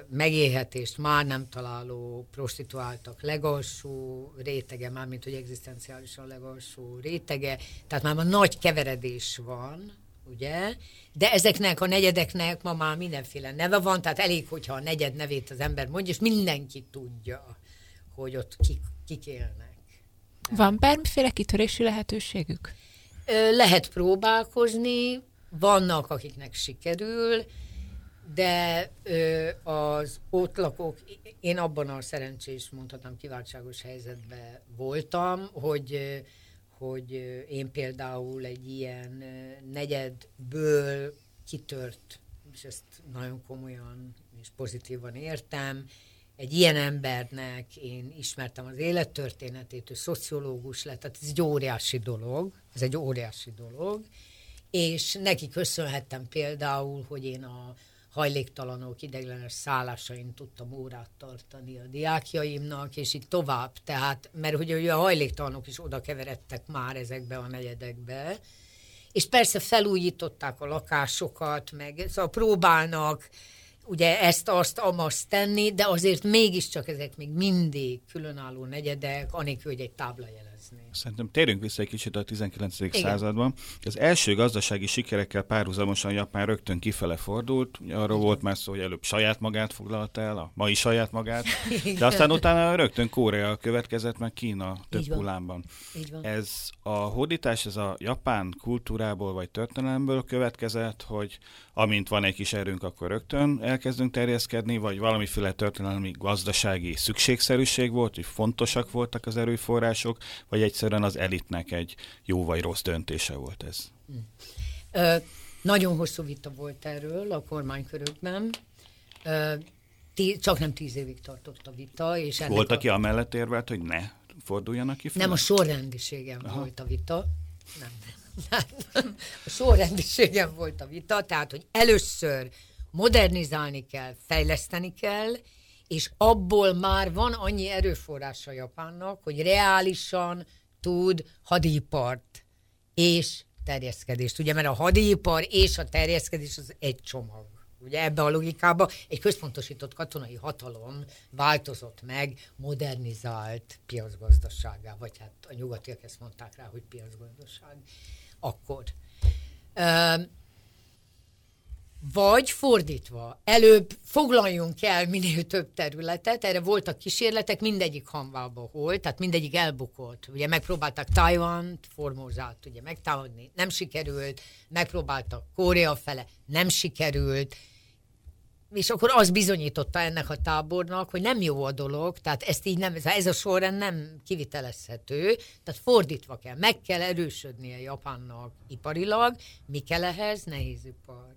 Speaker 2: megélhetést már nem találó prostituáltak legalsó rétege, mármint hogy egzisztenciálisan legalsó rétege, tehát már ma nagy keveredés van, ugye? De ezeknek a negyedeknek ma már mindenféle neve van, tehát elég, hogyha a negyed nevét az ember mondja, és mindenki tudja, hogy ott kik, kik élnek.
Speaker 3: Van bármiféle kitörési lehetőségük?
Speaker 2: Lehet próbálkozni, vannak, akiknek sikerül, de az ott lakók, én abban a szerencsés, mondhatom, kiváltságos helyzetben voltam, hogy, hogy én például egy ilyen negyedből kitört, és ezt nagyon komolyan és pozitívan értem, egy ilyen embernek én ismertem az élettörténetét, ő szociológus lett, tehát ez egy óriási dolog, ez egy óriási dolog, és neki köszönhettem például, hogy én a hajléktalanok ideiglenes szállásain tudtam órát tartani a diákjaimnak, és így tovább. Tehát, mert hogy a hajléktalanok is oda keveredtek már ezekbe a negyedekbe, és persze felújították a lakásokat, meg szóval próbálnak ugye ezt, azt, amaszt tenni, de azért mégiscsak ezek még mindig különálló negyedek, anélkül, hogy egy tábla jelezni.
Speaker 1: Szerintem térjünk vissza egy kicsit a 19. Igen. században. Az első gazdasági sikerekkel párhuzamosan Japán rögtön kifele fordult. Arról volt már szó, hogy előbb saját magát foglalta el, a mai saját magát, *laughs* de aztán utána rögtön Korea következett, meg Kína több Így hullámban. Így van. Ez a hódítás, ez a japán kultúrából vagy történelemből következett, hogy amint van egy kis erőnk, akkor rögtön elkezdünk terjeszkedni, vagy valamiféle történelmi gazdasági szükségszerűség volt, hogy fontosak voltak az erőforrások, vagy egyszerűen az elitnek egy jó vagy rossz döntése volt ez?
Speaker 2: Ö, nagyon hosszú vita volt erről a kormánykörökben. Ö, tí, csak nem tíz évig tartott a vita. És
Speaker 1: volt, a... aki amellett érvelt, hogy ne forduljanak ki
Speaker 2: fel? Nem, a sorrendiségem Aha. volt a vita. Nem, a sorrendiségem volt a vita, tehát, hogy először modernizálni kell, fejleszteni kell, és abból már van annyi erőforrása Japánnak, hogy reálisan tud hadipart és terjeszkedést. Ugye, mert a hadipar és a terjeszkedés az egy csomag. Ugye ebbe a logikába egy központosított katonai hatalom változott meg, modernizált piacgazdaságá, vagy hát a nyugatiak ezt mondták rá, hogy piacgazdaság akkor. Vagy fordítva, előbb foglaljunk el minél több területet, erre voltak kísérletek, mindegyik hamvába volt, tehát mindegyik elbukott. Ugye megpróbáltak Taiwan, Formózát ugye megtámadni, nem sikerült, megpróbáltak Korea fele, nem sikerült, és akkor az bizonyította ennek a tábornak, hogy nem jó a dolog, tehát ezt így nem, ez a sorrend nem kivitelezhető, tehát fordítva kell, meg kell erősödnie Japánnak iparilag, mi kell ehhez? Nehézipar.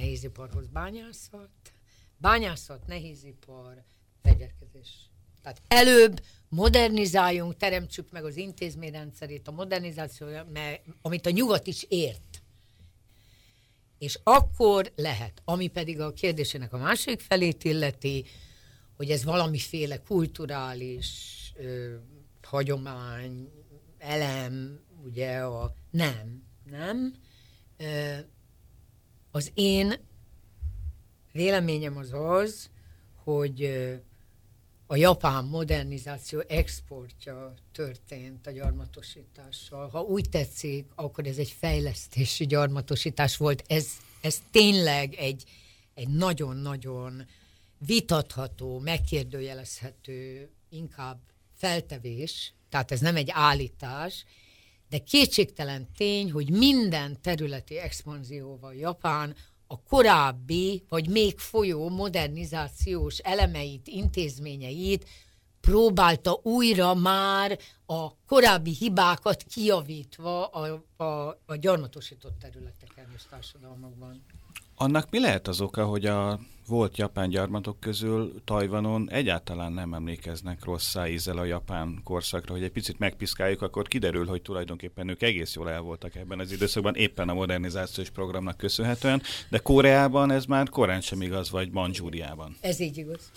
Speaker 2: Nehéziparhoz bányászat, bányászat, nehézipar, fegyverkezés. Tehát előbb modernizáljunk, teremtsük meg az intézményrendszerét, a modernizáció, amit a nyugat is ért és akkor lehet, ami pedig a kérdésének a másik felét illeti, hogy ez valamiféle kulturális ö, hagyomány, elem, ugye a nem, nem. Ö, az én véleményem az az, hogy a japán modernizáció exportja történt a gyarmatosítással. Ha úgy tetszik, akkor ez egy fejlesztési gyarmatosítás volt. Ez, ez tényleg egy, egy nagyon-nagyon vitatható, megkérdőjelezhető, inkább feltevés, tehát ez nem egy állítás, de kétségtelen tény, hogy minden területi expanzióval Japán a korábbi, vagy még folyó modernizációs elemeit, intézményeit próbálta újra már a korábbi hibákat kijavítva a, a, a gyarmatosított területeken és társadalmakban.
Speaker 1: Annak mi lehet az oka, hogy a volt japán gyarmatok közül Tajvanon egyáltalán nem emlékeznek rossz ízzel a japán korszakra, hogy egy picit megpiszkáljuk, akkor kiderül, hogy tulajdonképpen ők egész jól el voltak ebben az időszakban, éppen a modernizációs programnak köszönhetően, de Koreában ez már korán sem igaz, vagy Manzsúriában.
Speaker 2: Ez így igaz.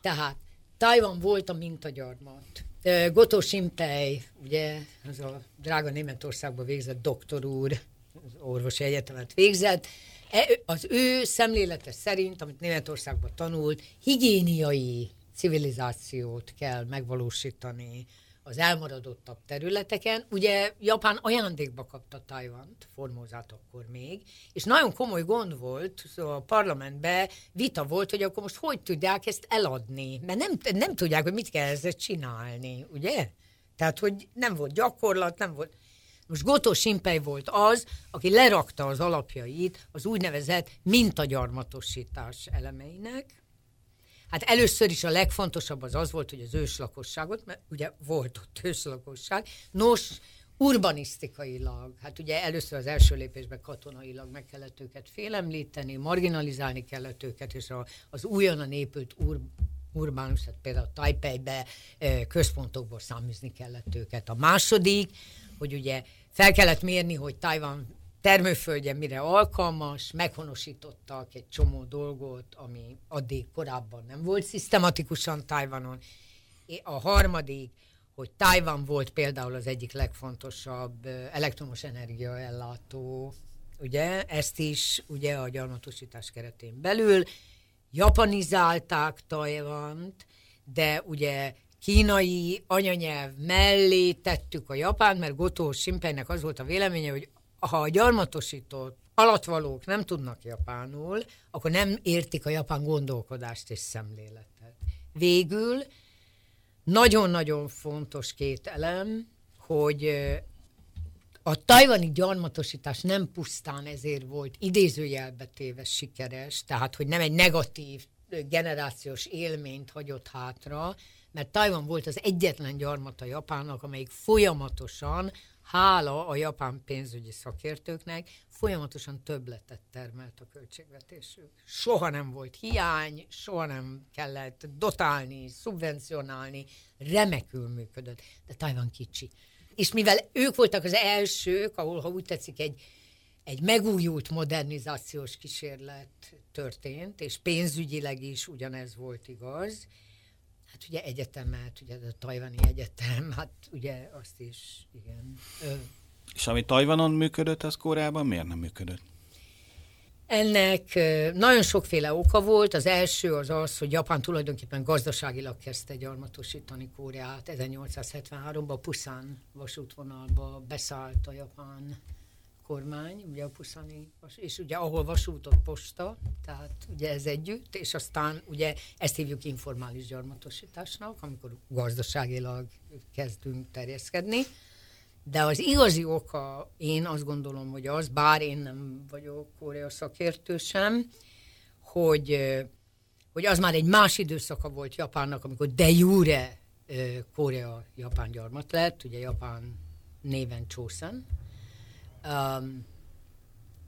Speaker 2: Tehát Tajvan volt a mintagyarmat. Gotó Simpei, ugye, az a drága Németországban végzett doktor úr, az orvosi egyetemet végzett, az ő szemlélete szerint, amit Németországban tanult, higiéniai civilizációt kell megvalósítani az elmaradottabb területeken. Ugye Japán ajándékba kapta Tajvant, Formózát akkor még, és nagyon komoly gond volt, szóval a parlamentben vita volt, hogy akkor most hogy tudják ezt eladni, mert nem, nem tudják, hogy mit kell ezzel csinálni, ugye? Tehát, hogy nem volt gyakorlat, nem volt... Most Gotó Simpej volt az, aki lerakta az alapjait az úgynevezett mintagyarmatosítás elemeinek. Hát először is a legfontosabb az az volt, hogy az őslakosságot, mert ugye volt ott őslakosság, nos, urbanisztikailag, hát ugye először az első lépésben katonailag meg kellett őket félemlíteni, marginalizálni kellett őket, és a, az újonnan épült ur, urbánus, hát például Tajpejbe központokból száműzni kellett őket. A második, hogy ugye fel kellett mérni, hogy Tajvan termőföldje mire alkalmas, meghonosítottak egy csomó dolgot, ami addig korábban nem volt szisztematikusan Tajvanon. A harmadik, hogy Tajvan volt például az egyik legfontosabb elektromos energiaellátó, ugye, ezt is ugye a gyarmatosítás keretén belül japanizálták Tajvant, de ugye kínai anyanyelv mellé tettük a japánt, mert Gotó Simpeinek az volt a véleménye, hogy ha a gyarmatosított alatvalók nem tudnak japánul, akkor nem értik a japán gondolkodást és szemléletet. Végül nagyon-nagyon fontos két elem, hogy a tajvani gyarmatosítás nem pusztán ezért volt idézőjelbe téve sikeres, tehát hogy nem egy negatív generációs élményt hagyott hátra, mert Tajvan volt az egyetlen gyarmata Japánnak, amelyik folyamatosan, hála a japán pénzügyi szakértőknek, folyamatosan többletet termelt a költségvetésük. Soha nem volt hiány, soha nem kellett dotálni, szubvencionálni, remekül működött, de Tajvan kicsi. És mivel ők voltak az elsők, ahol, ha úgy tetszik, egy, egy megújult modernizációs kísérlet történt, és pénzügyileg is ugyanez volt igaz, Hát ugye egyetemet, ugye a Tajvani Egyetem, hát ugye azt is, igen.
Speaker 1: És ami Tajvanon működött, az Koreában miért nem működött?
Speaker 2: Ennek nagyon sokféle oka volt. Az első az az, hogy Japán tulajdonképpen gazdaságilag kezdte gyarmatosítani Koreát. 1873-ban Puszán vasútvonalba beszállt a Japán kormány, ugye a Puszani, és ugye ahol vasútot posta, tehát ugye ez együtt, és aztán ugye ezt hívjuk informális gyarmatosításnak, amikor gazdaságilag kezdünk terjeszkedni, de az igazi oka, én azt gondolom, hogy az, bár én nem vagyok Korea szakértő sem, hogy, hogy az már egy más időszaka volt Japánnak, amikor de jure Korea Japán gyarmat lett, ugye Japán néven Chosen, um,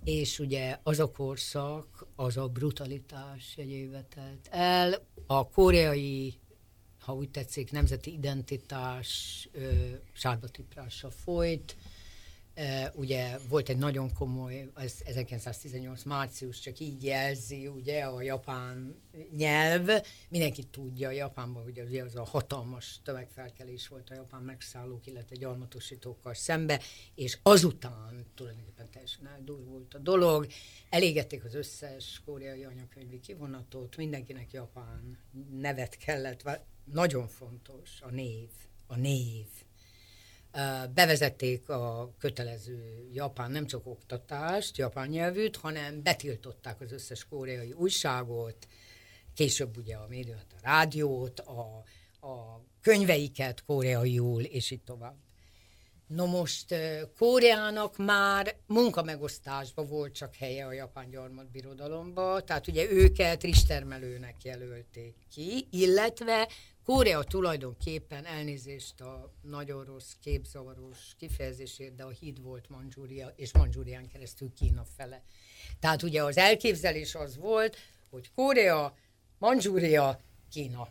Speaker 2: és ugye az a korszak, az a brutalitás egy évet telt el, a koreai ha úgy tetszik, nemzeti identitás sárba tiprása folyt. Ugye volt egy nagyon komoly, ez 1918 március csak így jelzi, ugye, a japán nyelv. Mindenki tudja Japánban, hogy ugye az a hatalmas tömegfelkelés volt a japán megszállók, illetve gyarmatosítókkal szembe, és azután tulajdonképpen teljesen eldurvult a dolog. Elégették az összes koreai anyakönyvi kivonatot, mindenkinek japán nevet kellett nagyon fontos a név, a név. Bevezették a kötelező japán, nem csak oktatást, japán nyelvűt, hanem betiltották az összes koreai újságot, később ugye a médiát, a rádiót, a, a könyveiket koreaiul, és így tovább. No most Koreának már munkamegosztásban volt csak helye a japán gyarmatbirodalomba, tehát ugye őket ristermelőnek jelölték ki, illetve Korea tulajdonképpen elnézést a nagyon rossz, képzavaros kifejezésért, de a híd volt Manzsúria, és Manzsúrián keresztül Kína fele. Tehát ugye az elképzelés az volt, hogy Korea, Manzsúria, Kína.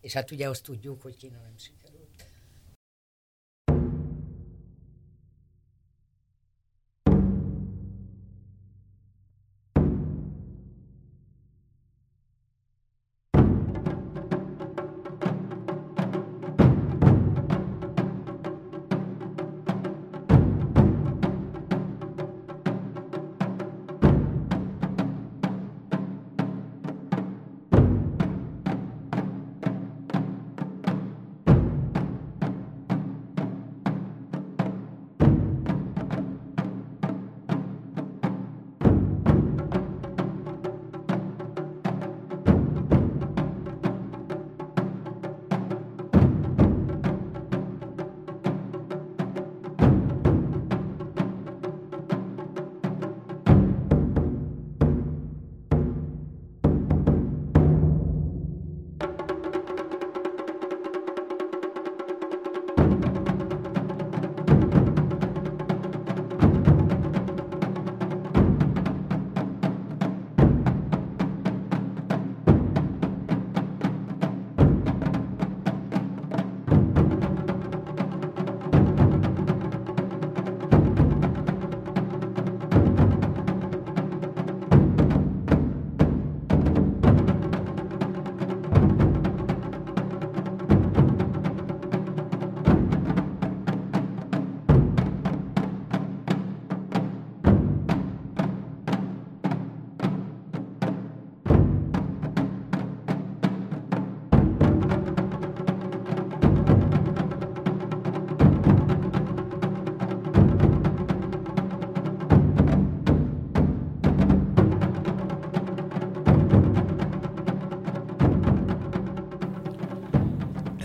Speaker 2: És hát ugye azt tudjuk, hogy Kína nem sikerült.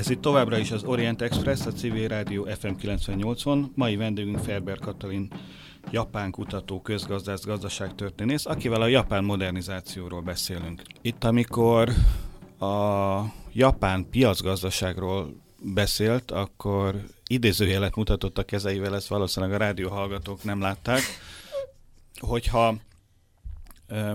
Speaker 1: Ez itt továbbra is az Orient Express, a CV Rádió FM 98-on. Mai vendégünk Ferber Katalin, japán kutató, közgazdász, gazdaságtörténész, akivel a japán modernizációról beszélünk. Itt, amikor a japán piacgazdaságról beszélt, akkor idézőjelet mutatott a kezeivel, ezt valószínűleg a rádióhallgatók nem látták, hogyha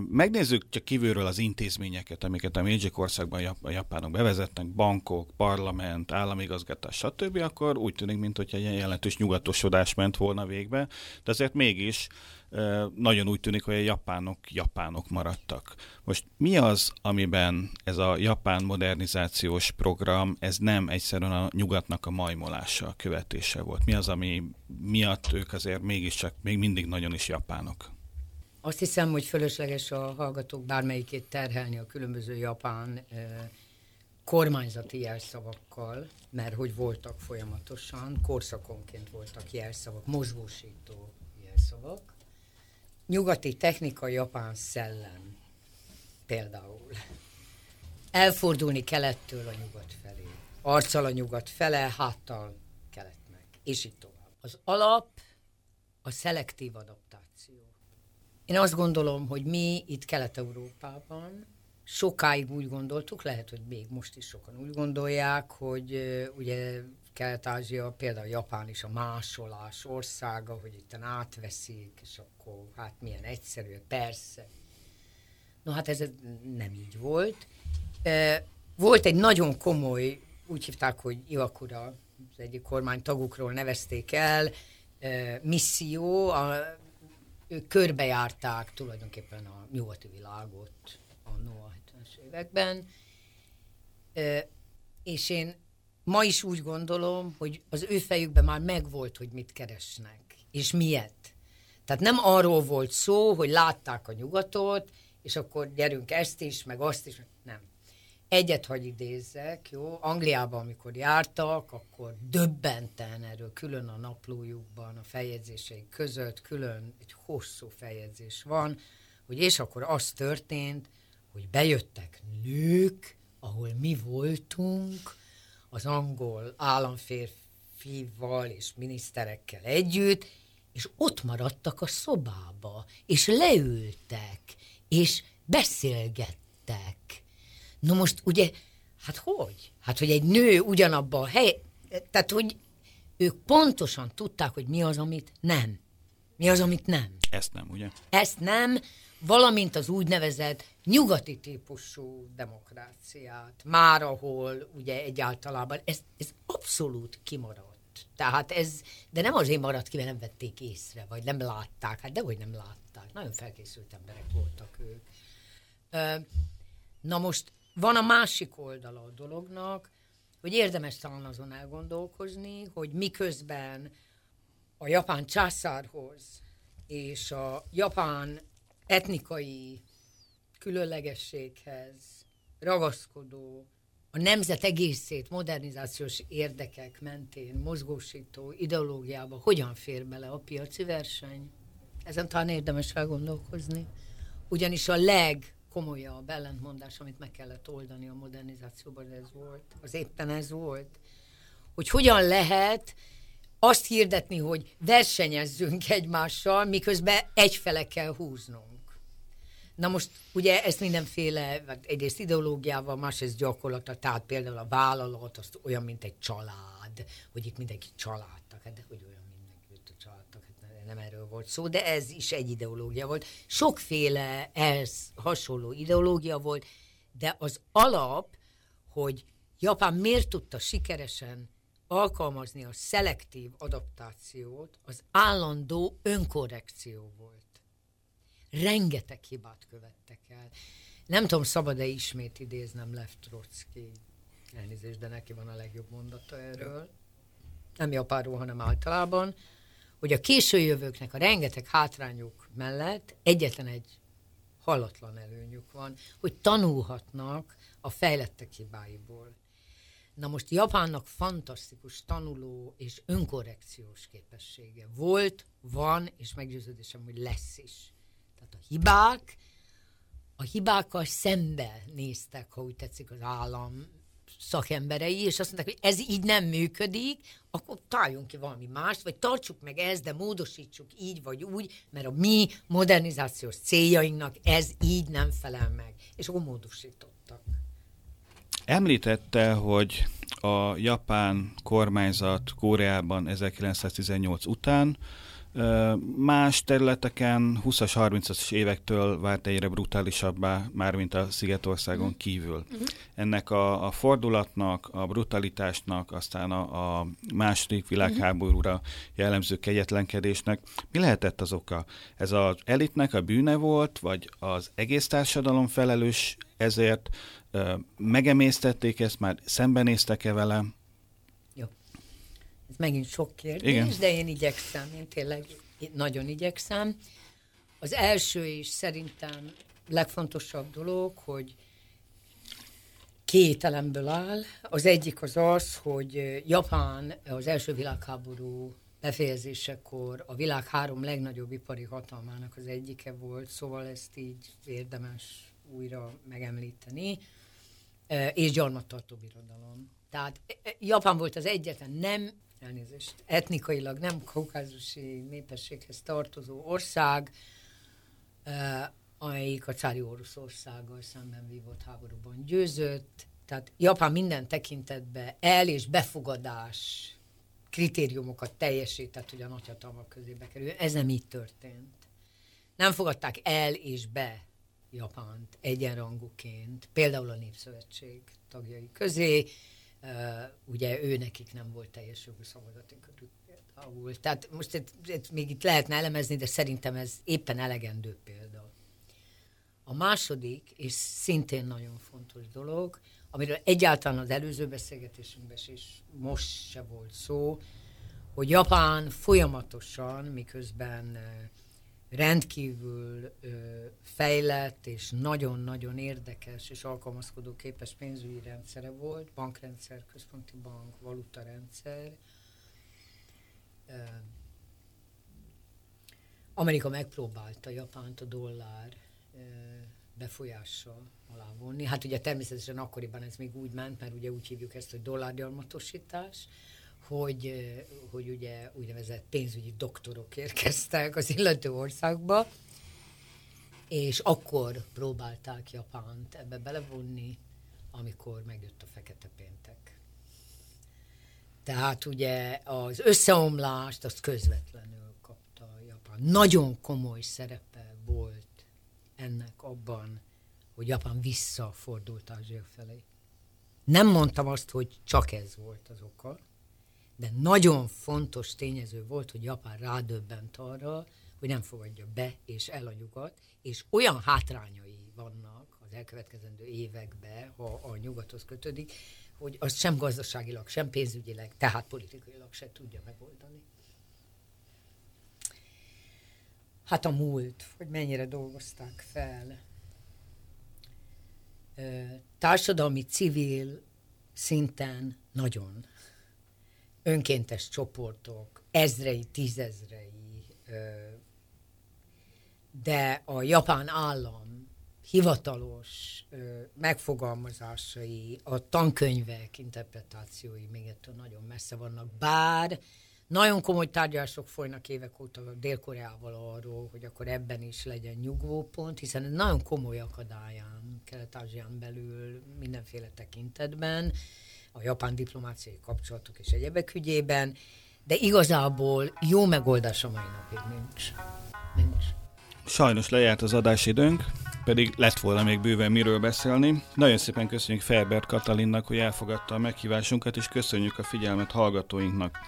Speaker 1: Megnézzük csak kívülről az intézményeket, amiket a Meiji országban a japánok bevezetnek, bankok, parlament, államigazgatás, stb., akkor úgy tűnik, mintha egy jelentős nyugatosodás ment volna végbe, de azért mégis nagyon úgy tűnik, hogy a japánok japánok maradtak. Most mi az, amiben ez a japán modernizációs program, ez nem egyszerűen a nyugatnak a majmolása, a követése volt? Mi az, ami miatt ők azért mégiscsak még mindig nagyon is japánok?
Speaker 2: Azt hiszem, hogy fölösleges a hallgatók bármelyikét terhelni a különböző japán kormányzati jelszavakkal, mert hogy voltak folyamatosan, korszakonként voltak jelszavak, mozgósító jelszavak. nyugati technika, japán szellem például. Elfordulni kelettől a nyugat felé. Arccal a nyugat fele, háttal kelet meg. És így tovább. Az alap a szelektív adaptáció. Én azt gondolom, hogy mi itt Kelet-Európában sokáig úgy gondoltuk, lehet, hogy még most is sokan úgy gondolják, hogy ugye Kelet-Ázsia, például Japán is a másolás országa, hogy itt átveszik, és akkor hát milyen egyszerű, persze. No hát ez nem így volt. Volt egy nagyon komoly, úgy hívták, hogy Iwakura, az egyik kormány tagukról nevezték el, misszió, a, ők körbejárták tulajdonképpen a nyugati világot a 70-es években, és én ma is úgy gondolom, hogy az ő fejükben már megvolt, hogy mit keresnek, és miért. Tehát nem arról volt szó, hogy látták a nyugatot, és akkor gyerünk ezt is, meg azt is. Nem. Egyet hagy idézzek, jó? Angliában, amikor jártak, akkor döbbenten erről külön a naplójukban, a feljegyzéseik között, külön egy hosszú feljegyzés van, hogy és akkor az történt, hogy bejöttek nők, ahol mi voltunk, az angol államférfival és miniszterekkel együtt, és ott maradtak a szobába, és leültek, és beszélgettek. Na most ugye, hát hogy? Hát, hogy egy nő ugyanabban a hely, tehát, hogy ők pontosan tudták, hogy mi az, amit nem. Mi az, amit nem.
Speaker 1: Ezt nem, ugye?
Speaker 2: Ezt nem, valamint az úgynevezett nyugati típusú demokráciát, már ahol ugye egyáltalában ez, ez abszolút kimaradt. Tehát ez, de nem azért maradt ki, mert nem vették észre, vagy nem látták, hát dehogy nem látták. Nagyon felkészült emberek voltak ők. Na most van a másik oldala a dolognak, hogy érdemes talán azon elgondolkozni, hogy miközben a japán császárhoz és a japán etnikai különlegességhez ragaszkodó, a nemzet egészét modernizációs érdekek mentén mozgósító ideológiába hogyan fér bele a piaci verseny? Ezen talán érdemes elgondolkozni. Ugyanis a legkomolyabb ellentmondás, amit meg kellett oldani a modernizációban, ez volt, az éppen ez volt, hogy hogyan lehet azt hirdetni, hogy versenyezzünk egymással, miközben egyfele kell húznunk. Na most ugye ezt mindenféle, egyrészt ideológiával, másrészt gyakorlata, tehát például a vállalat, azt olyan, mint egy család, hogy itt mindenki családtak, hát de hogy olyan mindenki a családtak, hát nem erről volt szó, de ez is egy ideológia volt. Sokféle ez hasonló ideológia volt, de az alap, hogy Japán miért tudta sikeresen alkalmazni a szelektív adaptációt, az állandó önkorrekció volt rengeteg hibát követtek el. Nem tudom, szabad-e ismét idéznem Lev Trotsky, elnézést, de neki van a legjobb mondata erről, nem japánról, hanem általában, hogy a későjövőknek a rengeteg hátrányuk mellett egyetlen egy hallatlan előnyük van, hogy tanulhatnak a fejlettek hibáiból. Na most Japánnak fantasztikus tanuló és önkorrekciós képessége volt, van, és meggyőződésem, hogy lesz is. Tehát a hibák, a hibákkal szembe néztek, ha úgy tetszik, az állam szakemberei, és azt mondták, hogy ez így nem működik, akkor találjunk ki valami mást, vagy tartsuk meg ezt, de módosítsuk így vagy úgy, mert a mi modernizációs céljainknak ez így nem felel meg. És akkor módosítottak.
Speaker 1: Említette, hogy a japán kormányzat Koreában 1918 után Más területeken 20-as, 30-as évektől vált egyre brutálisabbá, mármint a Szigetországon mhm. kívül. Uh-huh. Ennek a, a fordulatnak, a brutalitásnak, aztán a, a második világháborúra jellemző kegyetlenkedésnek mi lehetett az oka? Ez az elitnek a bűne volt, vagy az egész társadalom felelős ezért? Megemésztették ezt, már szembenéztek-e vele?
Speaker 2: Megint sok kérdés, Igen. de én igyekszem, én tényleg nagyon igyekszem. Az első és szerintem legfontosabb dolog, hogy két elemből áll. Az egyik az az, hogy Japán az első világháború befejezésekor a világ három legnagyobb ipari hatalmának az egyike volt, szóval ezt így érdemes újra megemlíteni, és gyarmattartó birodalom. Tehát Japán volt az egyetlen nem, elnézést, etnikailag nem kaukázusi népességhez tartozó ország, amelyik a cári Oroszországgal szemben vívott háborúban győzött. Tehát Japán minden tekintetben el- és befogadás kritériumokat teljesített, hogy a nagyhatalmak közébe kerül. Ez nem így történt. Nem fogadták el és be Japánt egyenrangúként, például a Népszövetség tagjai közé, ugye ő nekik nem volt teljes jogú körül például. Tehát most itt, itt, még itt lehetne elemezni, de szerintem ez éppen elegendő példa. A második, és szintén nagyon fontos dolog, amiről egyáltalán az előző beszélgetésünkben is most se volt szó, hogy Japán folyamatosan, miközben rendkívül fejlett és nagyon-nagyon érdekes és alkalmazkodó képes pénzügyi rendszere volt, bankrendszer, központi bank, valutarendszer. Amerika megpróbálta Japánt a dollár befolyással alá vonni. Hát ugye természetesen akkoriban ez még úgy ment, mert ugye úgy hívjuk ezt, hogy dollárgyarmatosítás, hogy, hogy ugye úgynevezett pénzügyi doktorok érkeztek az illető országba, és akkor próbálták Japánt ebbe belevonni, amikor megjött a Fekete Péntek. Tehát ugye az összeomlást azt közvetlenül kapta Japán. Nagyon komoly szerepe volt ennek abban, hogy Japán visszafordult Ázsia felé. Nem mondtam azt, hogy csak ez volt az oka, de nagyon fontos tényező volt, hogy Japán rádöbbent arra, hogy nem fogadja be és el a nyugat, és olyan hátrányai vannak az elkövetkezendő években, ha a nyugathoz kötődik, hogy azt sem gazdaságilag, sem pénzügyileg, tehát politikailag se tudja megoldani. Hát a múlt, hogy mennyire dolgozták fel. Társadalmi, civil szinten nagyon önkéntes csoportok, ezrei, tízezrei, de a japán állam hivatalos megfogalmazásai, a tankönyvek interpretációi még ettől nagyon messze vannak, bár nagyon komoly tárgyalások folynak évek óta Dél-Koreával arról, hogy akkor ebben is legyen nyugvópont, hiszen nagyon komoly akadályán Kelet-Ázsián belül mindenféle tekintetben a japán diplomáciai kapcsolatok és egyebek ügyében, de igazából jó megoldás a mai napig nincs. nincs.
Speaker 1: Sajnos lejárt az adásidőnk, pedig lett volna még bőven miről beszélni. Nagyon szépen köszönjük Ferbert Katalinnak, hogy elfogadta a meghívásunkat, és köszönjük a figyelmet hallgatóinknak.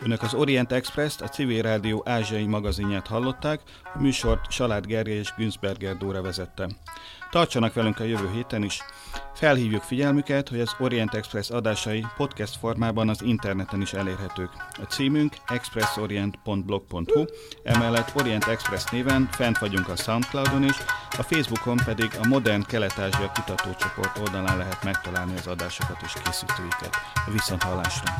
Speaker 1: Önök az Orient Express-t, a Civil Rádió ázsiai magazinját hallották, a műsort Salád Gergely és Günzberger Dóra vezette. Tartsanak velünk a jövő héten is. Felhívjuk figyelmüket, hogy az Orient Express adásai podcast formában az interneten is elérhetők. A címünk expressorient.blog.hu, emellett Orient Express néven fent vagyunk a Soundcloudon is, a Facebookon pedig a Modern Kelet-Ázsia kutatócsoport oldalán lehet megtalálni az adásokat és készítőiket. A viszonthallásra!